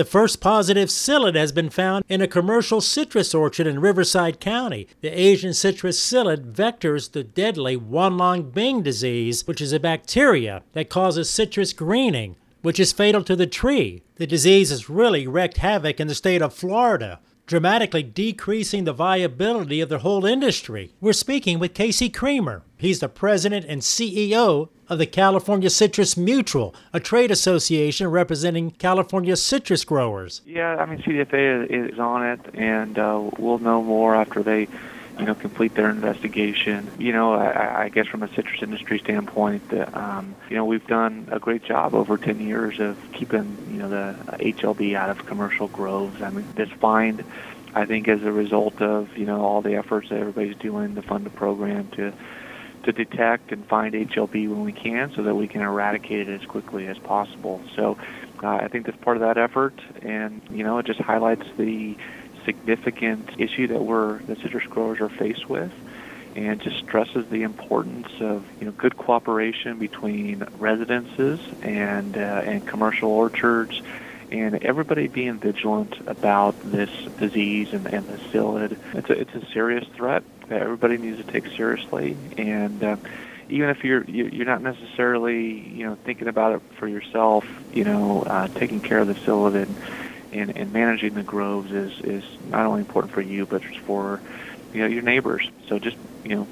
The first positive psyllid has been found in a commercial citrus orchard in Riverside County. The Asian citrus psyllid vectors the deadly Huanglongbing disease, which is a bacteria that causes citrus greening, which is fatal to the tree. The disease has really wreaked havoc in the state of Florida dramatically decreasing the viability of the whole industry. We're speaking with Casey Creamer. He's the president and CEO of the California Citrus Mutual, a trade association representing California citrus growers. Yeah, I mean, CDFA is on it, and uh, we'll know more after they you know, complete their investigation. You know, I, I guess from a citrus industry standpoint, uh, um, you know, we've done a great job over 10 years of keeping, you know, the HLB out of commercial groves. I mean, this find, I think, as a result of, you know, all the efforts that everybody's doing to fund the program to to detect and find HLB when we can so that we can eradicate it as quickly as possible. So uh, I think that's part of that effort, and, you know, it just highlights the significant issue that we're that citrus growers are faced with. And just stresses the importance of you know good cooperation between residences and uh, and commercial orchards. And everybody being vigilant about this disease and, and the psyllid. It's a, it's a serious threat that everybody needs to take seriously. And uh, even if you're you're not necessarily you know thinking about it for yourself, you know, uh, taking care of the psyllid and and, and managing the groves is, is not only important for you, but for you know your neighbors. So just you know,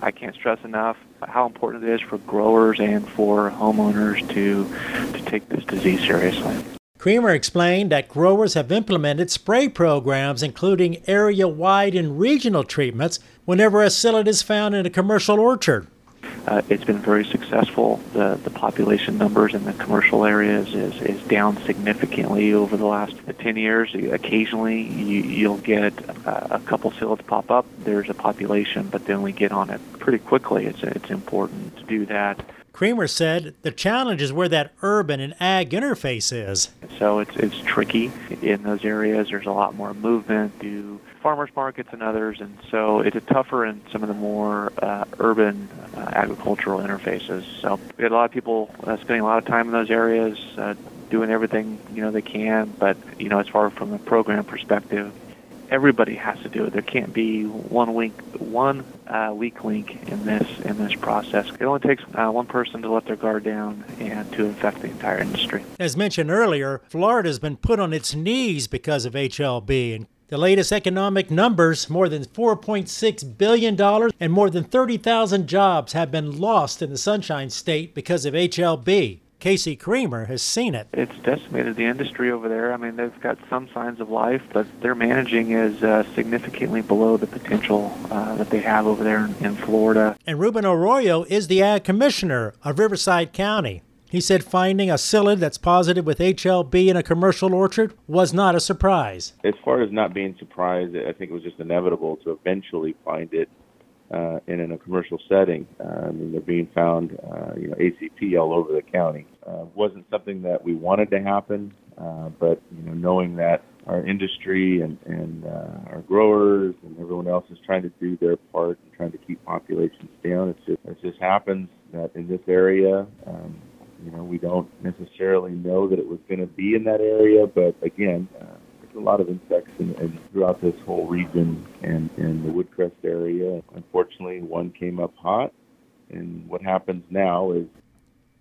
I can't stress enough how important it is for growers and for homeowners to to take this disease seriously. Creamer explained that growers have implemented spray programs, including area wide and regional treatments, whenever a psyllid is found in a commercial orchard. Uh, it's been very successful. The, the population numbers in the commercial areas is, is down significantly over the last 10 years. Occasionally, you, you'll get a, a couple psyllids pop up. There's a population, but then we get on it pretty quickly. It's, it's important to do that. Creamer said the challenge is where that urban and ag interface is. So it's, it's tricky in those areas. There's a lot more movement to farmers markets and others, and so it's tougher in some of the more uh, urban uh, agricultural interfaces. So we had a lot of people uh, spending a lot of time in those areas, uh, doing everything you know they can. But you know, as far from a program perspective, everybody has to do it. There can't be one weak one uh, weak link in this in this process. It only takes uh, one person to let their guard down and to infect the entire industry. As mentioned earlier, Florida has been put on its knees because of HLB, and the latest economic numbers more than $4.6 billion and more than 30,000 jobs have been lost in the Sunshine State because of HLB. Casey Creamer has seen it. It's decimated the industry over there. I mean, they've got some signs of life, but their managing is uh, significantly below the potential uh, that they have over there in, in Florida. And Ruben Arroyo is the ag commissioner of Riverside County. He said finding a psyllid that's positive with HLB in a commercial orchard was not a surprise. As far as not being surprised, I think it was just inevitable to eventually find it uh, in, in a commercial setting. Uh, I mean, they're being found, uh, you know, ACP all over the county. Uh, wasn't something that we wanted to happen, uh, but you know, knowing that our industry and, and uh, our growers and everyone else is trying to do their part and trying to keep populations down, it's just it just happens that in this area. Um, you know, we don't necessarily know that it was going to be in that area, but again, uh, a lot of insects in, in, throughout this whole region and in the woodcrest area. Unfortunately, one came up hot, and what happens now is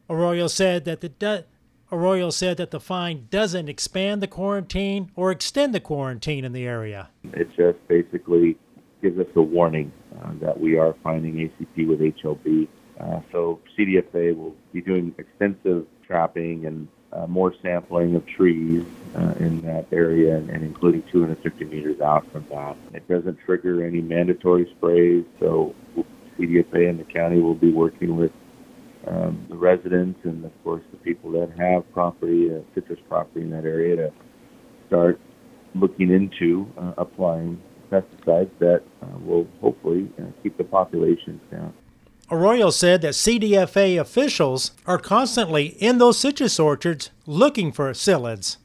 Arroyo said that the Arroyo said that the find doesn't expand the quarantine or extend the quarantine in the area. It just basically gives us a warning uh, that we are finding ACP with HLB uh, so CDFA will be doing extensive trapping and uh, more sampling of trees uh, in that area and, and, including 250 meters out from that. It doesn't trigger any mandatory sprays, so CDFA and the county will be working with um, the residents and, of course, the people that have property, uh, citrus property in that area to start looking into uh, applying pesticides that uh, will hopefully keep the populations down. Arroyo said that CDFA officials are constantly in those citrus orchards looking for psyllids.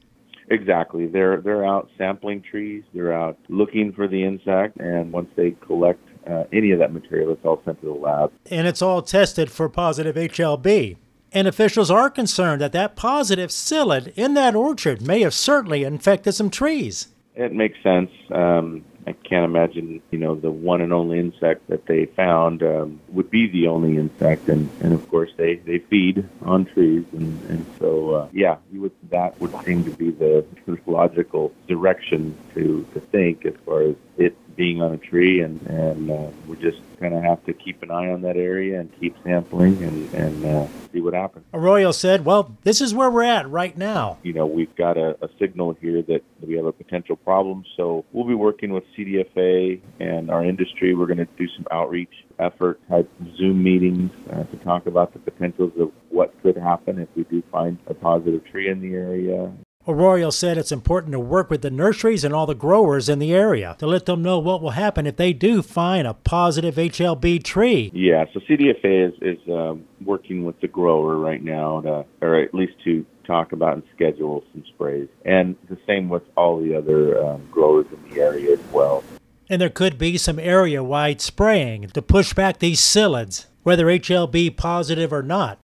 Exactly. They're they're out sampling trees. They're out looking for the insect, and once they collect uh, any of that material, it's all sent to the lab. And it's all tested for positive HLB. And officials are concerned that that positive psyllid in that orchard may have certainly infected some trees. It makes sense. Um, I can't imagine, you know, the one and only insect that they found um, would be the only insect, and, and of course they, they feed on trees, and, and so uh, yeah, you would that would seem to be the, logical direction to to think as far as it being on a tree, and and uh, we just kind of have to keep an eye on that area and keep sampling and and uh, see what happens. Arroyo said, "Well, this is where we're at right now. You know, we've got a, a signal here that we have a potential problem, so we'll be working with CDFA and our industry. We're going to do some outreach effort type Zoom meetings uh, to talk about the potentials of what could happen if we do find a positive tree in the area Arroyo said it's important to work with the nurseries and all the growers in the area to let them know what will happen if they do find a positive HLB tree. Yeah, so CDFA is, is um, working with the grower right now, to, or at least to talk about and schedule some sprays. And the same with all the other um, growers in the area as well. And there could be some area wide spraying to push back these psyllids, whether HLB positive or not.